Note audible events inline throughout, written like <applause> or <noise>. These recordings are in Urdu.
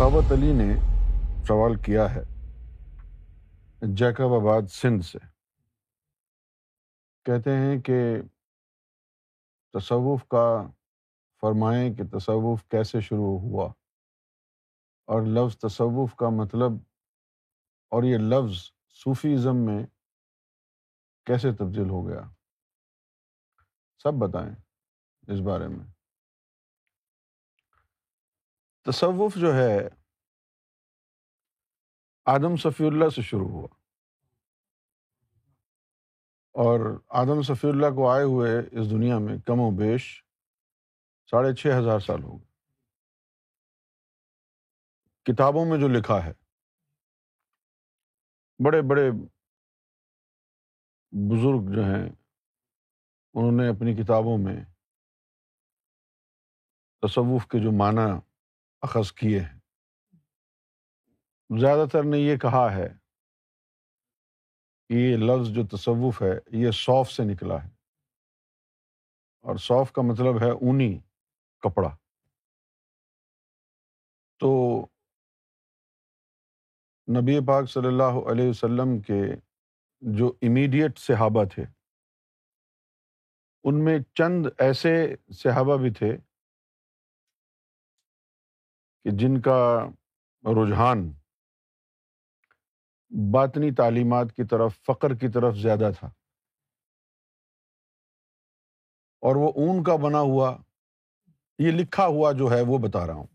سخاوت علی نے سوال کیا ہے جیکب آباد سندھ سے۔ کہتے ہیں کہ تصوف کا فرمائیں کہ تصوف کیسے شروع ہوا۔ اور لفظ تصوف کا مطلب اور یہ لفظ صوفی ازم میں کیسے تبدیل ہو گیا۔ سب بتائیں اس بارے میں۔ تصوف جو ہے، آدم صفی اللہ سے شروع ہوا۔ اور آدم صفی اللہ کو آئے ہوئے اس دنیا میں کم و بیش ساڑھے چھ ہزار سال ہو گئے۔ کتابوں میں جو لکھا ہے، بڑے بڑے بزرگ جو ہیں، انہوں نے اپنی کتابوں میں تصوف کے جو معنی اخذ کیے۔ ہیں زیادہ تر نے یہ کہا ہے کہ یہ لفظ جو تصوف ہے، یہ صوف سے نکلا ہے۔ اور صوف کا مطلب ہے اونی کپڑا۔ تو نبی پاک صلی اللہ علیہ وسلم کے جو امیڈیٹ صحابہ تھے، ان میں چند ایسے صحابہ بھی تھے کہ جن کا رجحان باطنی تعلیمات کی طرف، فقر کی طرف زیادہ تھا۔ اور وہ اون کا بنا ہوا، یہ لکھا ہوا جو ہے، وہ بتا رہا ہوں۔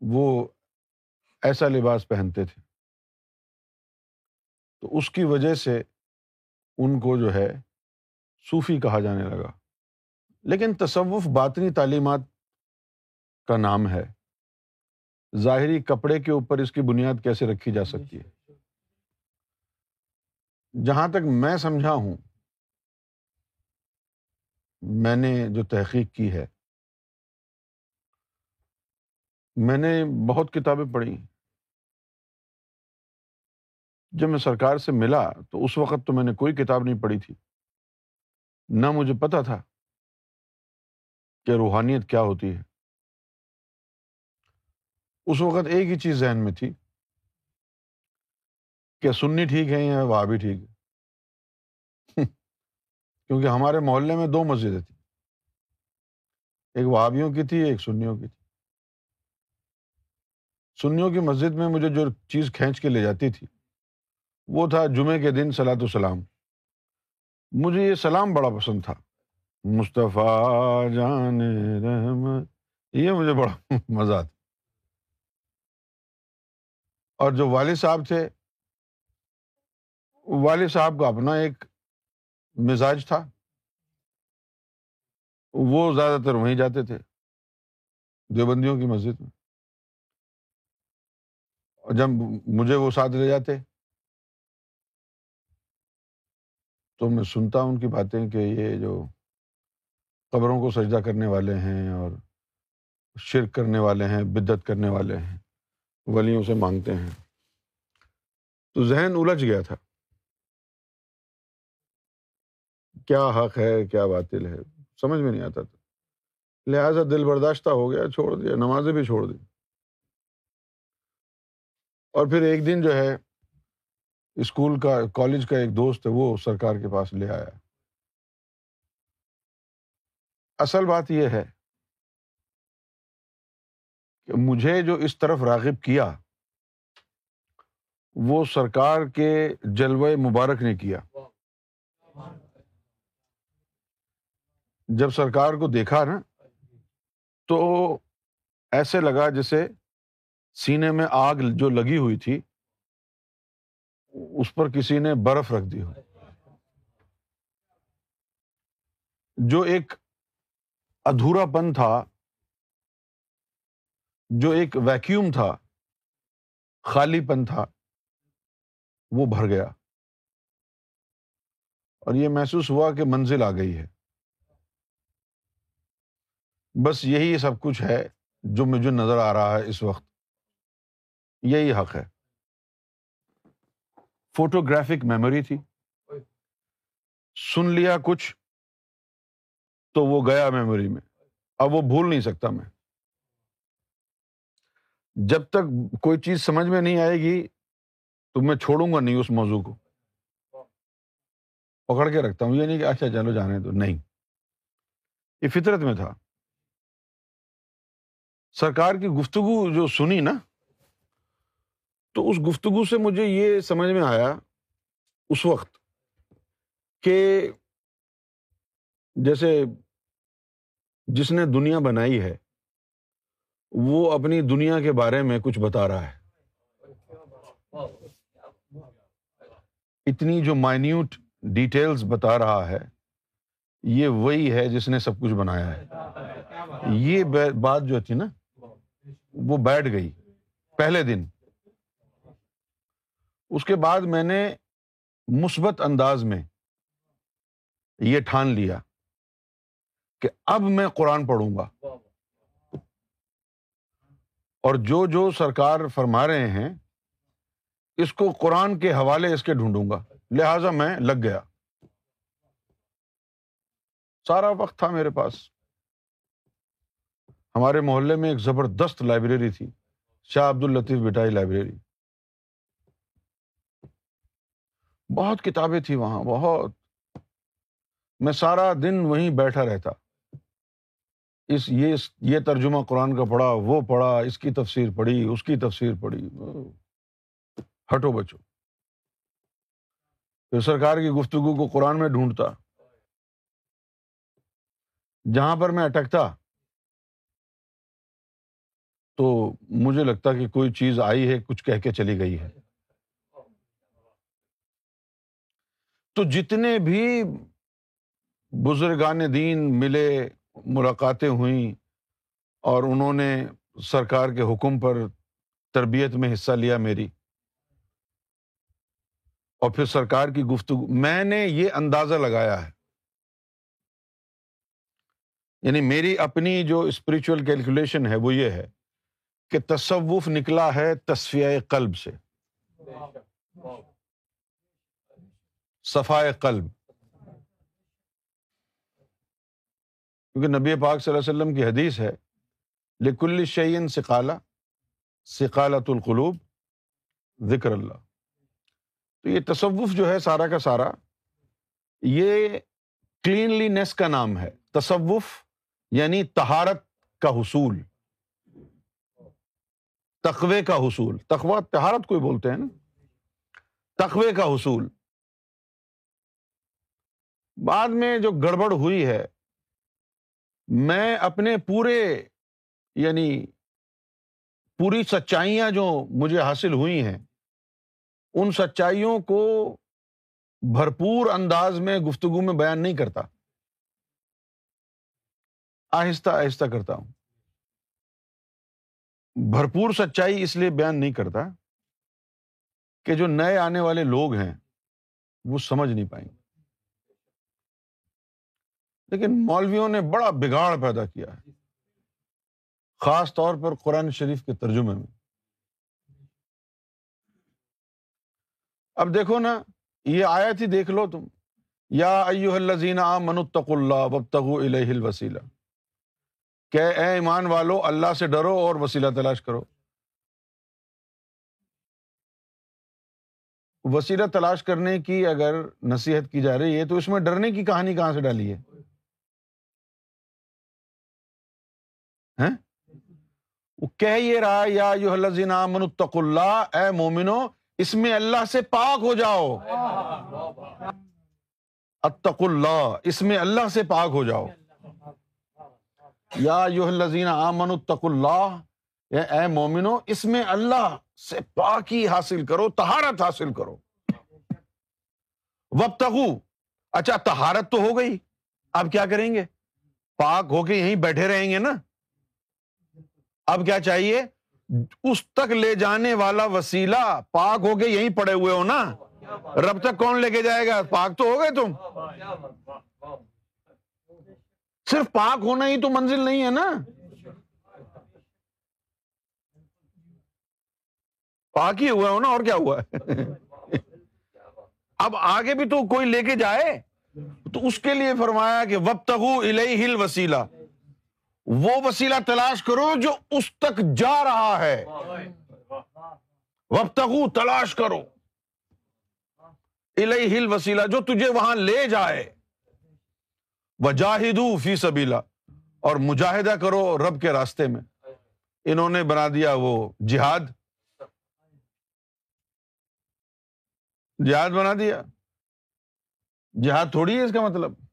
وہ ایسا لباس پہنتے تھے۔ تو اس کی وجہ سے ان کو جو ہے، صوفی کہا جانے لگا۔ لیکن تصوف باطنی تعلیمات کا نام ہے۔ ظاہری کپڑے کے اوپر اس کی بنیاد کیسے رکھی جا سکتی ہے؟ جہاں تک میں سمجھا ہوں، میں نے جو تحقیق کی ہے، میں نے بہت کتابیں پڑھی۔ جب میں سرکار سے ملا تو اس وقت تو میں نے کوئی کتاب نہیں پڑھی تھی۔ نہ مجھے پتا تھا کہ روحانیت کیا ہوتی ہے۔ اس وقت ایک ہی چیز ذہن میں تھی کہ سننی ٹھیک ہے یا وہ بھی ٹھیک ہے؟ <laughs> کیونکہ ہمارے محلے میں دو مسجدیں تھیں۔ ایک وہابیوں کی تھی، ایک سنیوں کی تھی۔ سنیوں کی مسجد میں مجھے جو چیز کھینچ کے لے جاتی تھی، وہ تھا جمعے کے دن سلاۃ السلام۔ مجھے یہ سلام بڑا پسند تھا۔ مصطفیٰ جان رحمت، یہ مجھے بڑا <laughs> مزہ آتا اور جو والد صاحب تھے، والد صاحب کا اپنا ایک مزاج تھا۔ وہ زیادہ تر وہیں جاتے تھے، دیوبندیوں کی مسجد میں۔ اور جب مجھے وہ ساتھ لے جاتے، تو میں سنتا ہوں ان کی باتیں کہ یہ جو قبروں کو سجدہ کرنے والے ہیں اور شرک کرنے والے ہیں بدت کرنے والے ہیں۔ ولیوں سے مانگتے ہیں۔ تو ذہن الجھ گیا تھا۔ کیا حق ہے، کیا باطل ہے؟ سمجھ میں نہیں آتا تھا۔ لہٰذا دل برداشتہ ہو گیا، چھوڑ دیا، نمازیں بھی چھوڑ دی اور پھر ایک دن جو ہے، اسکول کا، کالج کا ایک دوست ہے وہ سرکار کے پاس لے آیا۔ اصل بات یہ ہے کہ مجھے جو اس طرف راغب کیا، وہ سرکار کے جلوہ مبارک نے کیا۔ جب سرکار کو دیکھا نا، تو ایسے لگا جیسے سینے میں آگ جو لگی ہوئی تھی، اس پر کسی نے برف رکھ دی ہو۔ جو ایک ادھورا پن تھا جو ایک ویکیوم تھا خالی پن تھا، وہ بھر گیا۔ اور یہ محسوس ہوا کہ منزل آ گئی ہے۔ بس یہی سب کچھ ہے جو مجھے نظر آ رہا ہے اس وقت۔ یہی حق ہے۔ فوٹوگرافک میموری تھی۔ سن لیا کچھ تو وہ گیا میموری میں۔ اب وہ بھول نہیں سکتا میں۔ جب تک کوئی چیز سمجھ میں نہیں آئے گی، تو میں چھوڑوں گا نہیں اس موضوع کو۔ پکڑ کے رکھتا ہوں، یہ نہیں کہ اچھا چلو جانے تو نہیں۔ یہ فطرت میں تھا۔ سرکار کی گفتگو جو سنی نا، تو اس گفتگو سے مجھے یہ سمجھ میں آیا اس وقت کہ جیسے جس نے دنیا بنائی ہے وہ اپنی دنیا کے بارے میں کچھ بتا رہا ہے۔ اتنی جو مائنیوٹ ڈیٹیلز بتا رہا ہے، یہ وہی ہے جس نے سب کچھ بنایا ہے۔ یہ بات جو تھی نا، وہ بیٹھ گئی۔ پہلے دن۔ اس کے بعد میں نے مثبت انداز میں یہ ٹھان لیا کہ اب میں قرآن پڑھوں گا۔ اور جو جو سرکار فرما رہے ہیں، اس کو قرآن کے حوالے اس کے ڈھونڈوں گا۔ لہذا میں لگ گیا۔ سارا وقت تھا میرے پاس۔ ہمارے محلے میں ایک زبردست لائبریری تھی، شاہ عبد الطیف بٹائی لائبریری۔ بہت کتابیں تھی وہاں، بہت۔ میں سارا دن وہیں بیٹھا رہتا۔ اس یہ یہ ترجمہ قرآن کا پڑھا، وہ پڑھا، اس کی تفسیر پڑھی، اس کی تفسیر پڑھی۔ ہٹو بچو پھر سرکار کی گفتگو کو قرآن میں ڈھونڈتا۔ جہاں پر میں اٹکتا تو مجھے لگتا کہ کوئی چیز آئی ہے، کچھ کہہ کے چلی گئی ہے۔ تو جتنے بھی بزرگان دین ملے ملاقاتیں ہوئیں اور انہوں نے سرکار کے حکم پر تربیت میں حصہ لیا میری۔ اور پھر سرکار کی گفتگو، میں نے یہ اندازہ لگایا ہے۔ یعنی میری اپنی جو اسپرچل کیلکولیشن ہے وہ یہ ہے کہ تصوف نکلا ہے تصفیہ قلب سے۔ صفائے قلب۔ کیونکہ نبی پاک صلی اللہ علیہ وسلم کی حدیث ہے، لکل شعین سقالہ سقالت القلوب، ذکر اللہ۔ تو یہ تصوف جو ہے سارا کا سارا، یہ کلینلی نیس کا نام ہے۔ تصوف یعنی تہارت کا حصول۔ تقوے کا حصول۔ تخوا تہارت کو بولتے ہیں نا۔ تقوے کا حصول۔ بعد میں جو گڑبڑ ہوئی ہے میں اپنے پورے یعنی پوری سچائیاں جو مجھے حاصل ہوئی ہیں، ان سچائیوں کو بھرپور انداز میں گفتگو میں بیان نہیں کرتا۔ آہستہ آہستہ کرتا ہوں۔ بھرپور سچائی اس لیے بیان نہیں کرتا کہ جو نئے آنے والے لوگ ہیں، وہ سمجھ نہیں پائیں۔ گے لیکن مولویوں نے بڑا بگاڑ پیدا کیا ہے۔ خاص طور پر قرآن شریف کے ترجمے میں۔ اب دیکھو نا، یہ آیا تھی دیکھ لو تم۔ یا ایو الزین منتق اللہ وبتغ الہ الوسیلہ۔ کہ اے ایمان والو، اللہ سے ڈرو اور وسیلہ تلاش کرو۔ وسیلہ تلاش کرنے کی اگر نصیحت کی جا رہی ہے، تو اس میں ڈرنے کی کہانی کہاں سے ڈالی ہے؟ وہ کہہ یہ رہا یا یو منتق اللہ، اے مومنو، اس میں اللہ سے پاک ہو جاؤ۔ اتق اللہ، اس میں اللہ سے پاک ہو جاؤ۔ یا یو الزین آمن اتق اللہ، اے مومنو، اس میں اللہ سے پاکی حاصل کرو تہارت حاصل کرو۔ وب اچھا تہارت تو ہو گئی۔ اب کیا کریں گے؟ پاک ہو کے یہیں بیٹھے رہیں گے نا؟ اب کیا چاہیے؟ اس تک لے جانے والا وسیلہ پاک ہو کے یہیں پڑے ہوئے ہو نا؟ رب تک کون لے کے جائے گا؟ پاک تو ہو گئے تم۔ صرف پاک ہونا ہی تو منزل نہیں ہے نا؟ پاک ہی ہوا ہو نا، اور کیا ہوا؟ ہے اب آگے بھی تو کوئی لے کے جائے؟ تو اس کے لیے فرمایا کہ وب تگو الہ ہل وسیلہ وہ وسیلہ تلاش کرو جو اس تک جا رہا ہے۔ وقتگو تلاش کرو۔ الہی وسیلہ جو تجھے وہاں لے جائے۔ وجاہدو فی سبیلا اور مجاہدہ کرو رب کے راستے میں۔ انہوں نے بنا دیا وہ جہاد۔ جہاد بنا دیا۔ جہاد تھوڑی ہے اس کا مطلب۔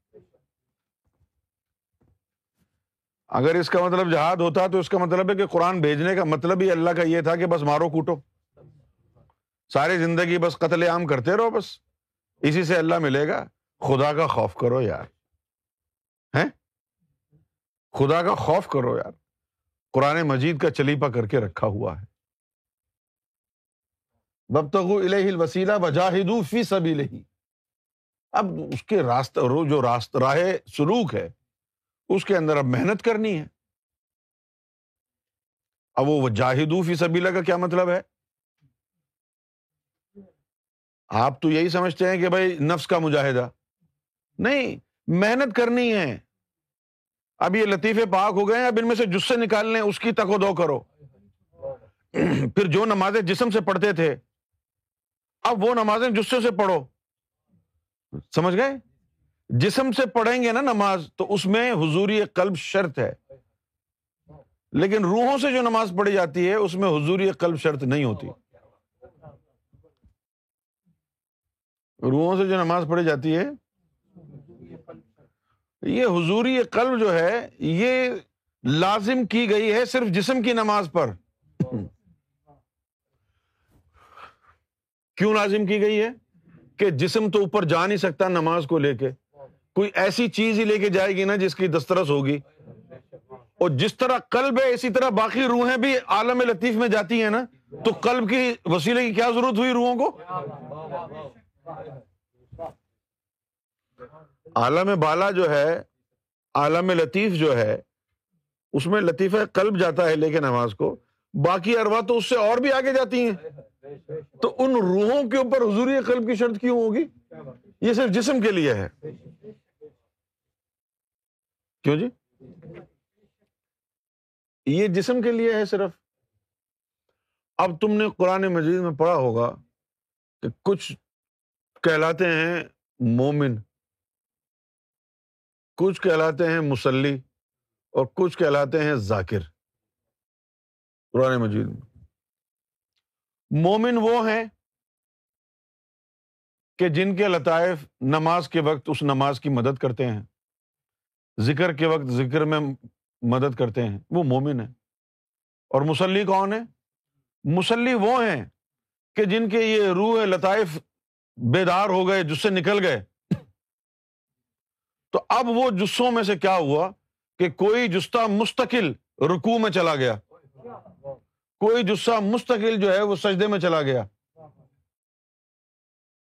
اگر اس کا مطلب جہاد ہوتا تو اس کا مطلب ہے کہ قرآن بھیجنے کا مطلب ہی اللہ کا یہ تھا کہ بس مارو کوٹو۔ ساری زندگی بس قتل عام کرتے رہو بس۔ اسی سے اللہ ملے گا۔ خدا کا خوف کرو یار۔ ہے خدا کا خوف کرو یار۔ قرآن مجید کا چلیپا کر کے رکھا ہوا ہے۔ ببتغو الہ الوسیلہ وجاہدو فی سبیلہ اب اس کے راستہ جو راست راہ سلوک ہے اس کے اندر اب محنت کرنی ہے۔ اب وہ جاہدو فی سبیلا کا کیا مطلب ہے؟ آپ تو یہی سمجھتے ہیں کہ بھائی نفس کا مجاہدہ۔ نہیں، محنت کرنی ہے۔ اب یہ لطیفے پاک ہو گئے اب ان میں سے جس سے نکالنے اس کی تک و دو کرو۔ <clears throat> پھر جو نمازیں جسم سے پڑھتے تھے، اب وہ نمازیں جسے سے پڑھو۔ سمجھ گئے؟ جسم سے پڑھیں گے نا نماز، تو اس میں حضوری قلب شرط ہے۔ لیکن روحوں سے جو نماز پڑھی جاتی ہے، اس میں حضوری قلب شرط نہیں ہوتی۔ روحوں سے جو نماز پڑھی جاتی ہے، یہ حضوری قلب جو ہے، یہ لازم کی گئی ہے صرف جسم کی نماز پر۔ کیوں لازم کی گئی ہے؟ کہ جسم تو اوپر جا نہیں سکتا نماز کو لے کے۔ کوئی ایسی چیز ہی لے کے جائے گی نا جس کی دسترس ہوگی۔ اور جس طرح قلب ہے، اسی طرح باقی روحیں بھی عالم لطیف میں جاتی ہیں نا، تو قلب کی وسیلے کی کیا ضرورت ہوئی روحوں کو؟ عالم بالا جو ہے، عالم لطیف جو ہے، اس میں لطیفہ قلب جاتا ہے لے کے نماز کو۔ باقی اروا تو اس سے اور بھی آگے جاتی ہیں۔ تو ان روحوں کے اوپر حضوری قلب کی شرط کیوں ہوگی؟ یہ صرف جسم کے لیے ہے۔ کیوں جی؟ یہ جسم کے لیے ہے صرف۔ اب تم نے قرآن مجید میں پڑھا ہوگا کہ کچھ کہلاتے ہیں مومن، کچھ کہلاتے ہیں مسلی اور کچھ کہلاتے ہیں ذاکر۔ قرآن مجید میں۔ مومن وہ ہیں کہ جن کے لطائف نماز کے وقت اس نماز کی مدد کرتے ہیں۔ ذکر کے وقت ذکر میں مدد کرتے ہیں۔ وہ مومن ہے اور مسلی کون ہے مسلی وہ ہیں کہ جن کے یہ روح لطائف بیدار ہو گئے، جس سے نکل گئے۔ تو اب وہ جسوں میں سے کیا ہوا کہ کوئی جستا مستقل رکو میں چلا گیا۔ کوئی جسا مستقل جو ہے وہ سجدے میں چلا گیا۔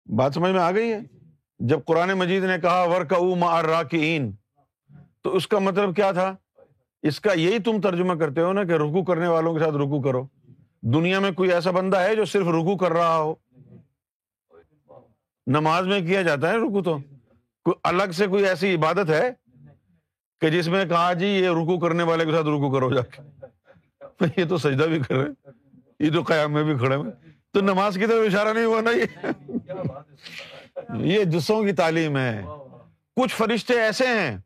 بات سمجھ میں آ گئی ہے؟ جب قرآن مجید نے کہا ورک تو اس کا مطلب کیا تھا؟ اس کا یہی تم ترجمہ کرتے ہو نا کہ رکو کرنے والوں کے ساتھ رکو کرو۔ دنیا میں کوئی ایسا بندہ ہے جو صرف رکو کر رہا ہو؟ نماز میں کیا جاتا ہے رکو تو؟ کوئی الگ سے کوئی ایسی عبادت ہے کہ جس میں کہا جی یہ رکو کرنے والے کے ساتھ رکو کرو جا کے؟ یہ تو سجدہ بھی کر رہے یہ تو قیام میں بھی کھڑے ہوئے تو نماز کی طرف اشارہ نہیں ہوا نا یہ جسوں کی تعلیم ہے۔ کچھ فرشتے ایسے ہیں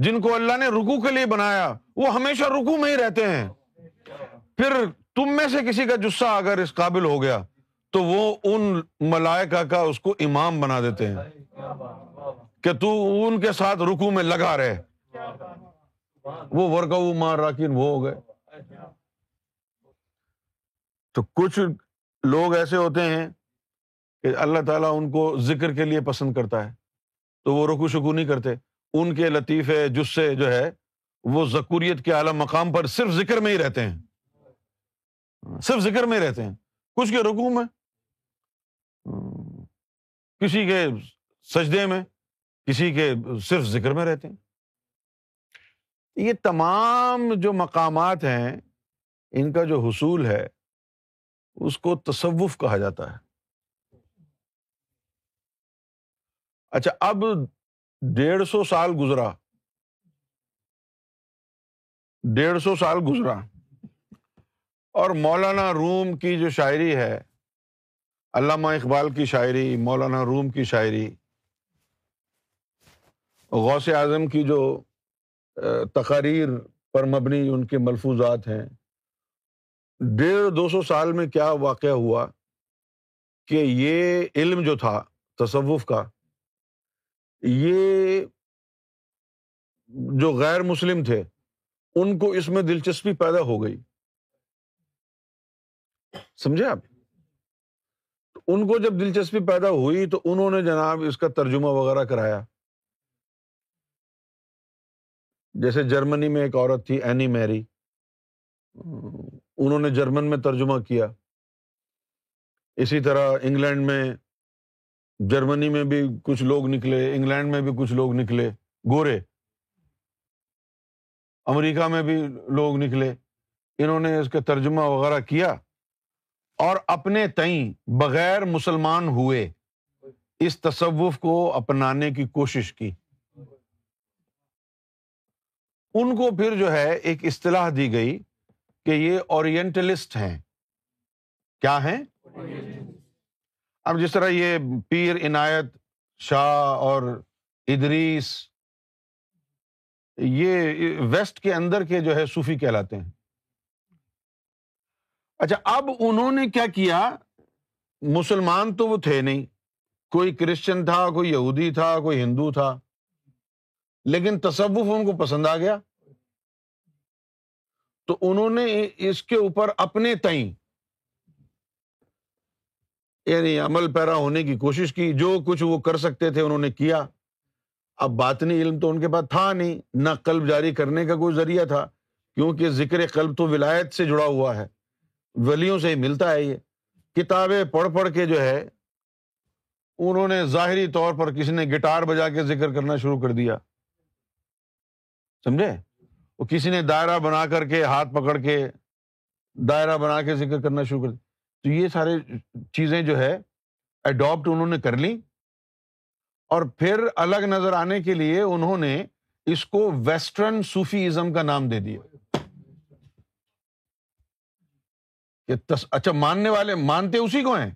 جن کو اللہ نے رکو کے لیے بنایا، وہ ہمیشہ رکو میں ہی رہتے ہیں۔ پھر تم میں سے کسی کا جسہ اگر اس قابل ہو گیا، تو وہ ان ملائکہ کا اس کو امام بنا دیتے ہیں۔ کہ تو ان کے ساتھ رکو میں لگا رہے۔ وہ ورکا مار راکین وہ ہو گئے۔ تو کچھ لوگ ایسے ہوتے ہیں کہ اللہ تعالیٰ ان کو ذکر کے لیے پسند کرتا ہے، تو وہ رکو شکو نہیں کرتے۔ ان کے لطیفے، جسے جو ہے، وہ ذکوریت کے اعلیٰ مقام پر صرف ذکر میں ہی رہتے ہیں۔ صرف ذکر میں رہتے ہیں۔ کچھ کے رکو میں، کسی کے سجدے میں، کسی کے صرف ذکر میں رہتے ہیں۔ یہ تمام جو مقامات ہیں، ان کا جو حصول ہے، اس کو تصوف کہا جاتا ہے۔ اچھا اب ڈیڑھ سو سال گزرا۔ ڈیڑھ سو سال گزرا۔ اور مولانا روم کی جو شاعری ہے، علامہ اقبال کی شاعری، مولانا روم کی شاعری، غوث اعظم کی جو تقاریر پر مبنی ان کے ملفوظات ہیں۔ ڈیڑھ، دو سو سال میں کیا واقعہ ہوا کہ یہ علم جو تھا، تصوف کا یہ جو غیر مسلم تھے، ان کو اس میں دلچسپی پیدا ہو گئی۔ سمجھے آپ؟ ان کو جب دلچسپی پیدا ہوئی تو انہوں نے جناب اس کا ترجمہ وغیرہ کرایا۔ جیسے جرمنی میں ایک عورت تھی، اینی میری۔ انہوں نے جرمن میں ترجمہ کیا۔ اسی طرح انگلینڈ میں جرمنی میں بھی کچھ لوگ نکلے، انگلینڈ میں بھی کچھ لوگ نکلے، گورے۔ امریکہ میں بھی لوگ نکلے۔ انہوں نے اس کا ترجمہ وغیرہ کیا اور اپنے تئیں بغیر مسلمان ہوئے اس تصوف کو اپنانے کی کوشش کی۔ ان کو پھر جو ہے ایک اصطلاح دی گئی کہ یہ اورینٹلسٹ ہیں۔ کیا ہیں؟ اب جس طرح یہ پیر عنایت شاہ اور ادریس، یہ ویسٹ کے اندر کے جو ہے صوفی کہلاتے ہیں۔ اچھا اب انہوں نے کیا کیا؟ مسلمان تو وہ تھے نہیں۔ کوئی کرسچن تھا، کوئی یہودی تھا، کوئی ہندو تھا۔ لیکن تصوف ان کو پسند آ گیا۔ تو انہوں نے اس کے اوپر اپنے تئیں یعنی عمل پیرا ہونے کی کوشش کی، جو کچھ وہ کر سکتے تھے انہوں نے کیا۔ اب باطنی علم تو ان کے پاس تھا نہیں، نہ قلب جاری کرنے کا کوئی ذریعہ تھا، کیونکہ ذکر قلب تو ولایت سے جڑا ہوا ہے۔ ولیوں سے ہی ملتا ہے یہ۔ کتابیں پڑھ پڑھ کے جو ہے، انہوں نے ظاہری طور پر کسی نے گٹار بجا کے ذکر کرنا شروع کر دیا۔ سمجھے؟ وہ کسی نے دائرہ بنا کر کے، ہاتھ پکڑ کے دائرہ بنا کے ذکر کرنا شروع کر دیا۔ تو یہ سارے چیزیں جو ہے اڈاپٹ انہوں نے کر لی اور پھر الگ نظر آنے کے لیے انہوں نے اس کو ویسٹرن صوفی ازم کا نام دے دیا۔ کہ اچھا ماننے والے مانتے اسی کو ہیں۔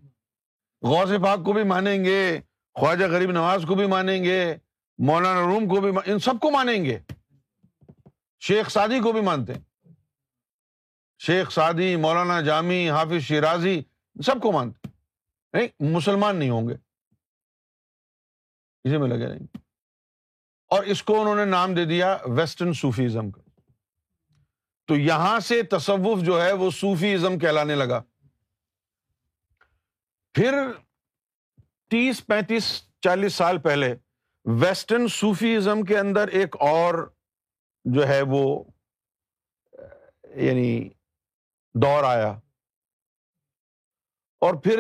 غوث پاک کو بھی مانیں گے، خواجہ غریب نواز کو بھی مانیں گے، مولانا روم کو بھی ان سب کو مانیں گے۔ شیخ سعدی کو بھی مانتے شیخ سعدی، مولانا جامی، حافظ شیرازی، سب کو مانتے نہیں، مسلمان نہیں ہوں گے۔ اسی میں لگے رہیں گے۔ اور اس کو انہوں نے نام دے دیا ویسٹرن صوفیزم کا۔ تو یہاں سے تصوف جو ہے وہ صوفی ازم کہلانے لگا۔ پھر تیس، پینتیس، چالیس سال پہلے ویسٹرن صوفی ازم کے اندر ایک اور جو ہے وہ یعنی دور آیا۔ اور پھر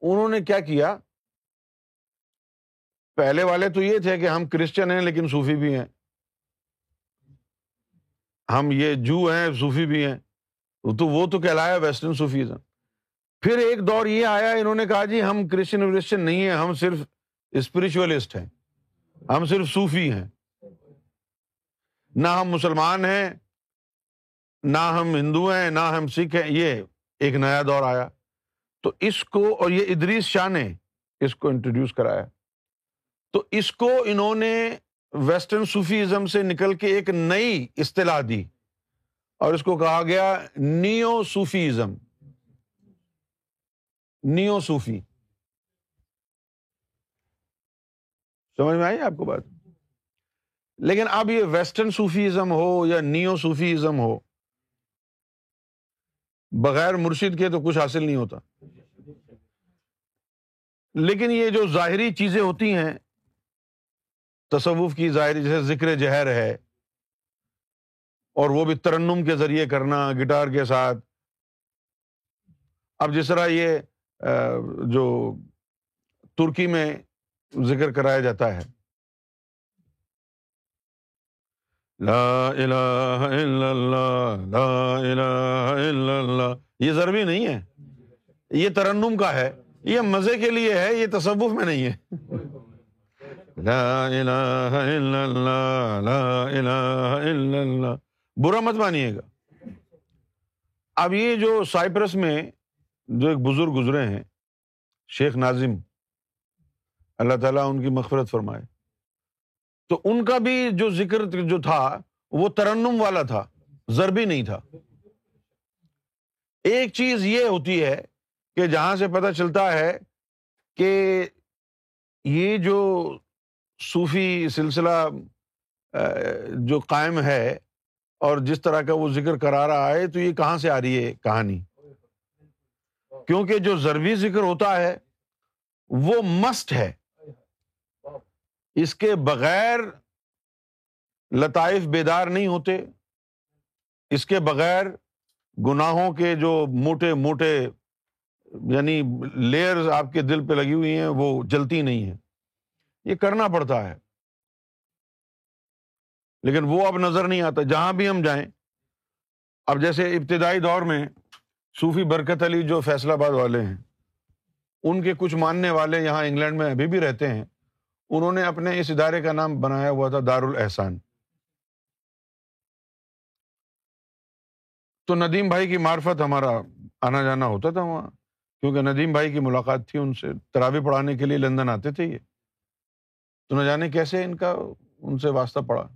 انہوں نے کیا کیا؟ پہلے والے تو یہ تھے کہ ہم کرسچن ہیں لیکن صوفی بھی ہیں۔ ہم یہ جو ہیں صوفی بھی ہیں۔ تو وہ تو کہلایا ویسٹرن صوفیزم۔ پھر ایک دور یہ آیا، انہوں نے کہا جی ہم کرسچن ورسچن نہیں ہیں، ہم صرف اسپرچولیسٹ ہیں۔ ہم صرف صوفی ہیں۔ نہ ہم مسلمان ہیں نہ ہم ہندو ہیں، نہ ہم سکھ ہیں، یہ ایک نیا دور آیا۔ تو اس کو، اور یہ ادریس شاہ نے اس کو انٹروڈیوس کرایا۔ تو اس کو انہوں نے ویسٹرن صوفیزم سے نکل کے ایک نئی اصطلاح دی۔ اور اس کو کہا گیا نیو صوفیزم نیو صوفی سمجھ میں آئی آپ کو بات؟ لیکن اب یہ ویسٹرن صوفیزم ہو یا نیو صوفیزم ہو بغیر مرشد کے تو کچھ حاصل نہیں ہوتا۔ لیکن یہ جو ظاہری چیزیں ہوتی ہیں، تصوف کی ظاہری جیسے ذکر جہر ہے، اور وہ بھی ترنم کے ذریعے کرنا، گٹار کے ساتھ۔ اب جس طرح یہ جو ترکی میں ذکر کرایا جاتا ہے۔ لا الہ الا اللہ، لا الہ یہ ضربی نہیں ہے۔ یہ ترنم کا ہے۔ یہ مزے کے لیے ہے، یہ تصوف میں نہیں ہے۔ لا الہ الا اللہ، لا الہ الا اللہ۔ برا مت مانیے گا۔ اب یہ جو سائپرس میں جو ایک بزرگ گزرے ہیں، شیخ ناظم، اللہ تعالیٰ ان کی مغفرت فرمائے۔ تو ان کا بھی جو ذکر جو تھا، وہ ترنم والا تھا، ضربی نہیں تھا۔ ایک چیز یہ ہوتی ہے کہ جہاں سے پتہ چلتا ہے کہ یہ جو صوفی سلسلہ جو قائم ہے اور جس طرح کا وہ ذکر کرا رہا ہے، تو یہ کہاں سے آ رہی ہے؟ کہانی۔ کیونکہ جو ضربی ذکر ہوتا ہے، وہ مسٹ ہے۔ اس کے بغیر لطائف بیدار نہیں ہوتے۔ اس کے بغیر گناہوں کے جو موٹے موٹے یعنی لیئرز آپ کے دل پہ لگی ہوئی ہیں، وہ جلتی نہیں ہیں۔ یہ کرنا پڑتا ہے۔ لیکن وہ اب نظر نہیں آتا۔ جہاں بھی ہم جائیں، اب جیسے ابتدائی دور میں صوفی برکت علی جو فیصلہ آباد والے ہیں، ان کے کچھ ماننے والے یہاں انگلینڈ میں ابھی بھی رہتے ہیں، انہوں نے اپنے اس ادارے کا نام بنایا ہوا تھا دار الاحسان تو ندیم بھائی کی معرفت ہمارا آنا جانا ہوتا تھا وہاں، کیونکہ ندیم بھائی کی ملاقات تھی، ان سے ترابی پڑھانے کے لیے لندن آتے تھے یہ۔ تو نہ جانے کیسے ان کا ان سے واسطہ پڑا۔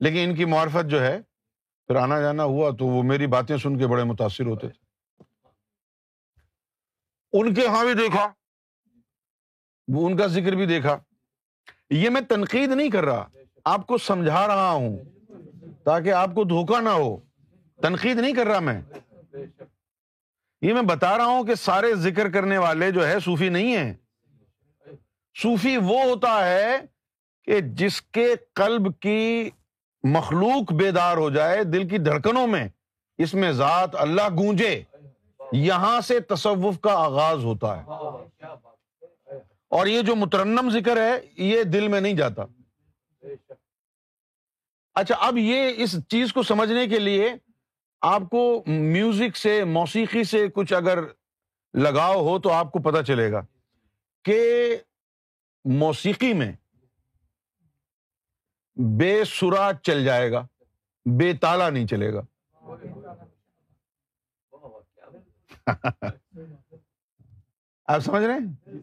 لیکن ان کی معرفت جو ہے، پھر آنا جانا ہوا تو وہ میری باتیں سن کے بڑے متاثر ہوتے تھے۔ ان کے یہاں بھی دیکھا۔ وہ ان کا ذکر بھی دیکھا۔ یہ میں تنقید نہیں کر رہا، آپ کو سمجھا رہا ہوں تاکہ آپ کو دھوکا نہ ہو۔ تنقید نہیں کر رہا میں۔ یہ میں بتا رہا ہوں کہ سارے ذکر کرنے والے جو ہے صوفی نہیں ہیں۔ صوفی وہ ہوتا ہے کہ جس کے قلب کی مخلوق بیدار ہو جائے، دل کی دھڑکنوں میں، اس میں ذات اللہ گونجے۔ یہاں سے تصوف کا آغاز ہوتا ہے۔ اور یہ جو مترنم ذکر ہے، یہ دل میں نہیں جاتا۔ اچھا اب یہ اس چیز کو سمجھنے کے لیے آپ کو میوزک سے، موسیقی سے کچھ اگر لگاؤ ہو تو آپ کو پتا چلے گا کہ موسیقی میں بے سرا چل جائے گا، بے تالا نہیں چلے گا۔ <laughs> آپ سمجھ رہے ہیں؟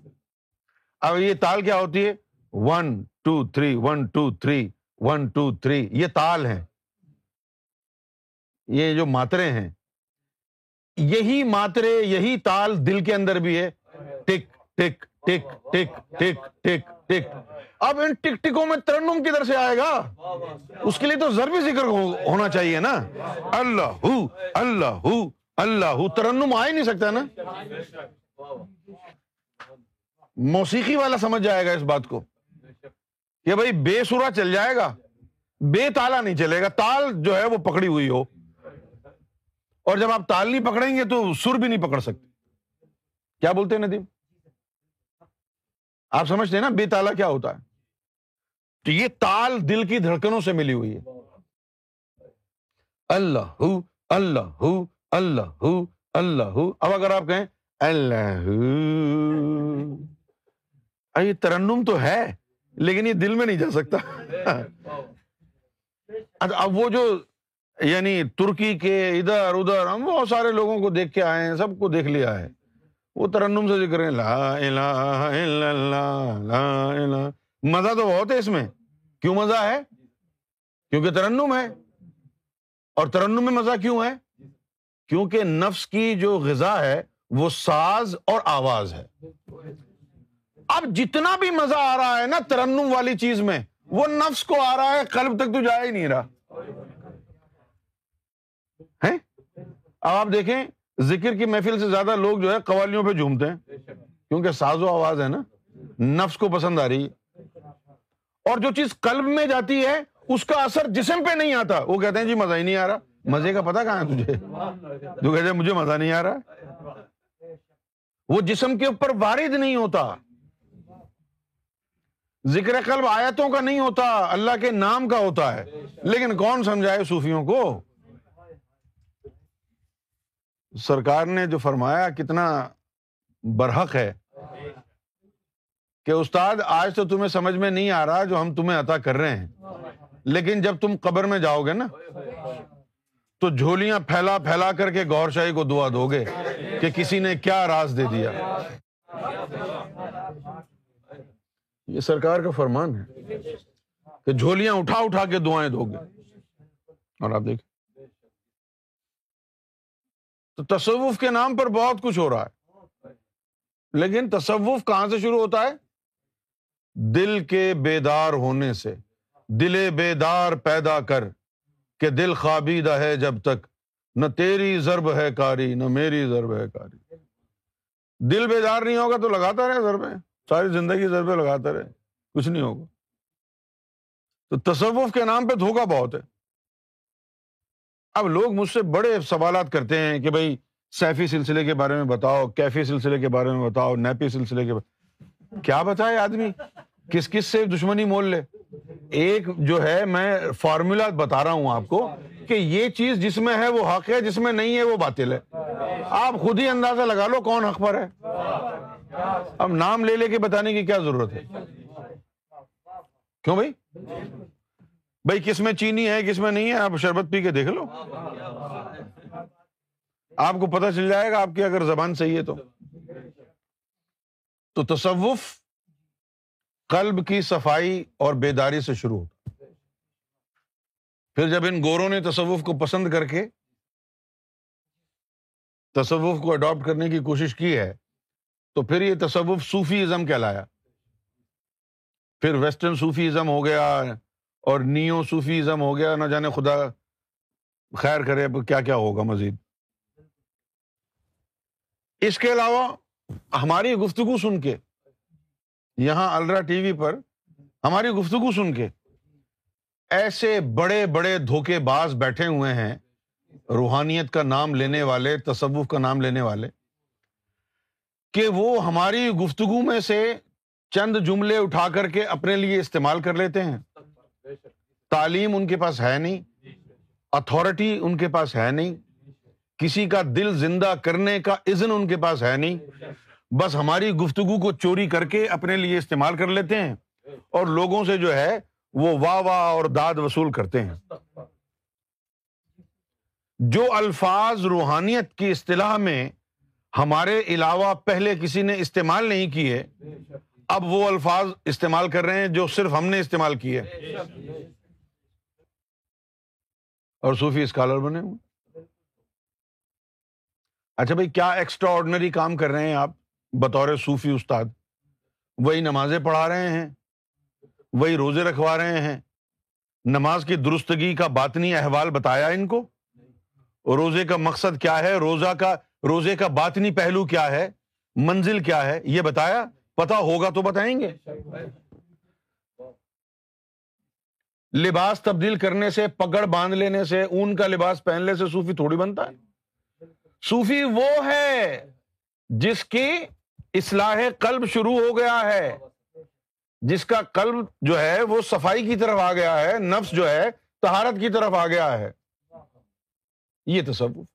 اب یہ تال کیا ہوتی ہے؟ One two three one two three one two three یہ تال ہے یہ جو ماترے ہیں، یہی ماترے، یہی تال دل کے اندر بھی ہے۔ ٹک ٹک ٹک ٹک ٹک ٹک ٹک۔ اب ان ٹک ٹکوں میں ترنم کدھر سے آئے گا؟ اس کے لیے تو ضربی ذکر ہونا چاہیے نا۔ اللہ اللہ اللہ، ترنم آ ہی نہیں سکتا نا۔ موسیقی والا سمجھ جائے گا اس بات کو کہ بھائی بے سورا چل جائے گا، بے تالا نہیں چلے گا۔ تال جو ہے وہ پکڑی ہوئی ہو۔ اور جب آپ تال نہیں پکڑیں گے تو سر بھی نہیں پکڑ سکتے۔ کیا بولتے ہیں ندیم؟ آپ سمجھتے ہیں نا بے تالا کیا ہوتا ہے؟ تو یہ تال دل کی دھڑکنوں سے ملی ہوئی ہے۔ اللہ اللہ اللہ اللہ۔ اب اگر آپ کہیں اللہ۔ یہ ترنم تو ہے، لیکن یہ دل میں نہیں جا سکتا۔ <laughs> اب وہ جو یعنی ترکی کے ادھر ادھر ہم بہت سارے لوگوں کو دیکھ کے آئے ہیں، سب کو دیکھ لیا ہے۔ وہ ترنم سے ذکر لا الہ الا اللہ، لا الہ۔ مزہ تو بہت ہے اس میں۔ کیوں مزہ ہے؟ کیونکہ ترنم ہے۔ اور ترنم میں مزہ کیوں ہے؟ کیونکہ نفس کی جو غذا ہے، وہ ساز اور آواز ہے۔ اب جتنا بھی مزہ آ رہا ہے نا ترنم والی چیز میں، وہ نفس کو آ رہا ہے، قلب تک تو جا ہی نہیں رہا۔ اب آپ دیکھیں، ذکر کی محفل سے زیادہ لوگ جو ہے قوالیوں پہ جھومتے ہیں۔ کیونکہ ساز و آواز ہے نا، نفس کو پسند آ رہی۔ ہے اور جو چیز قلب میں جاتی ہے، اس کا اثر جسم پہ نہیں آتا۔ وہ کہتے ہیں جی مزہ ہی نہیں آ رہا۔ مزے کا پتا کہاں ہے تجھے؟ تو کہتے ہیں، مجھے مزہ نہیں آ رہا۔ وہ جسم کے اوپر وارد نہیں ہوتا۔ ذکر قلب آیتوں کا نہیں ہوتا، اللہ کے نام کا ہوتا ہے۔ لیکن کون سمجھائے صوفیوں کو؟ سرکار نے جو فرمایا کتنا برحق ہے کہ استاد، آج تو تمہیں سمجھ میں نہیں آ رہا جو ہم تمہیں عطا کر رہے ہیں۔ لیکن جب تم قبر میں جاؤ گے نا، تو جھولیاں پھیلا پھیلا کر کے گور شاہی کو دعا دو گے کہ کسی نے کیا راز دے دیا۔ یہ سرکار کا فرمان ہے کہ جھولیاں اٹھا اٹھا کے دعائیں دو گے۔ اور آپ دیکھیں۔ تو تصوف کے نام پر بہت کچھ ہو رہا ہے۔ لیکن تصوف کہاں سے شروع ہوتا ہے؟ دل کے بیدار ہونے سے۔ دل بیدار پیدا کر کہ دل خوابیدہ ہے جب تک۔ نہ تیری ضرب ہے کاری، نہ میری ضرب ہے کاری۔ دل بیدار نہیں ہوگا تو لگاتا رہے ضربے ساری زندگی ضربے لگاتا رہے۔ کچھ نہیں ہوگا۔ تو تصوف کے نام پہ دھوکا بہت ہے۔ اب لوگ مجھ سے بڑے سوالات کرتے ہیں کہ بھائی، سیفی سلسلے کے بارے میں بتاؤ، کیفی سلسلے کے بارے میں بتاؤ، نیپی سلسلے کے بارے کیا بتائے آدمی؟ کس کس سے دشمنی مول لے؟ ایک جو ہے، میں فارمولا بتا رہا ہوں آپ کو کہ یہ چیز جس میں ہے وہ حق ہے، جس میں نہیں ہے وہ باطل ہے۔ آپ خود ہی اندازہ لگا لو کون حق پر ہے۔ اب نام لے لے کے بتانے کی کیا ضرورت ہے؟ کیوں بھائی؟ بھائی، کس میں چینی ہے، کس میں نہیں ہے؟ آپ شربت پی کے دیکھ لو۔ آپ کو پتا چل جائے گا، آپ کی اگر زبان صحیح ہے تو۔ تو تصوف قلب کی صفائی اور بیداری سے شروع ہوتا۔ پھر جب ان گوروں نے تصوف کو پسند کر کے تصوف کو اڈاپٹ کرنے کی کوشش کی ہے، تو پھر یہ تصوف صوفی ازم کہلایا۔ پھر ویسٹرن صوفی ازم ہو گیا اور نیو صوفیزم ہو گیا، نہ جانے خدا خیر کرے کیا کیا ہوگا مزید؟ اس کے علاوہ ہماری گفتگو سن کے، یہاں الرا ٹی وی پر ہماری گفتگو سن کے ایسے بڑے بڑے دھوکے باز بیٹھے ہوئے ہیں، روحانیت کا نام لینے والے، تصوف کا نام لینے والے، کہ وہ ہماری گفتگو میں سے چند جملے اٹھا کر کے اپنے لیے استعمال کر لیتے ہیں۔ تعلیم ان کے پاس ہے نہیں اتھارٹی ان کے پاس ہے نہیں، کسی کا دل زندہ کرنے کا عزن ان کے پاس ہے نہیں۔ بس ہماری گفتگو کو چوری کر کے اپنے لیے استعمال کر لیتے ہیں اور لوگوں سے جو ہے وہ واہ واہ اور داد وصول کرتے ہیں۔ جو الفاظ روحانیت کی اصطلاح میں ہمارے علاوہ پہلے کسی نے استعمال نہیں کیے اب وہ الفاظ استعمال کر رہے ہیں جو صرف ہم نے استعمال کیے اور صوفی اسکالر بنے ہوئے۔ اچھا بھائی، کیا ایکسٹرا آرڈنری کام کر رہے ہیں آپ؟ بطور صوفی استاد۔ وہی نمازیں پڑھا رہے ہیں، وہی روزے رکھوا رہے ہیں۔ نماز کی درستگی کا باطنی احوال بتایا ان کو؟ روزے کا مقصد کیا ہے؟ روزہ کا، روزے کا باطنی پہلو کیا ہے؟ منزل کیا ہے؟ یہ بتایا؟ پتا ہوگا تو بتائیں گے۔ لباس تبدیل کرنے سے پکڑ باندھ لینے سے، اون کا لباس پہننے سے صوفی تھوڑی بنتا ہے۔ صوفی وہ ہے جس کی اصلاح قلب شروع ہو گیا ہے۔ جس کا قلب جو ہے، وہ صفائی کی طرف آ گیا ہے، نفس جو ہے تہارت کی طرف آ گیا ہے۔ یہ تصور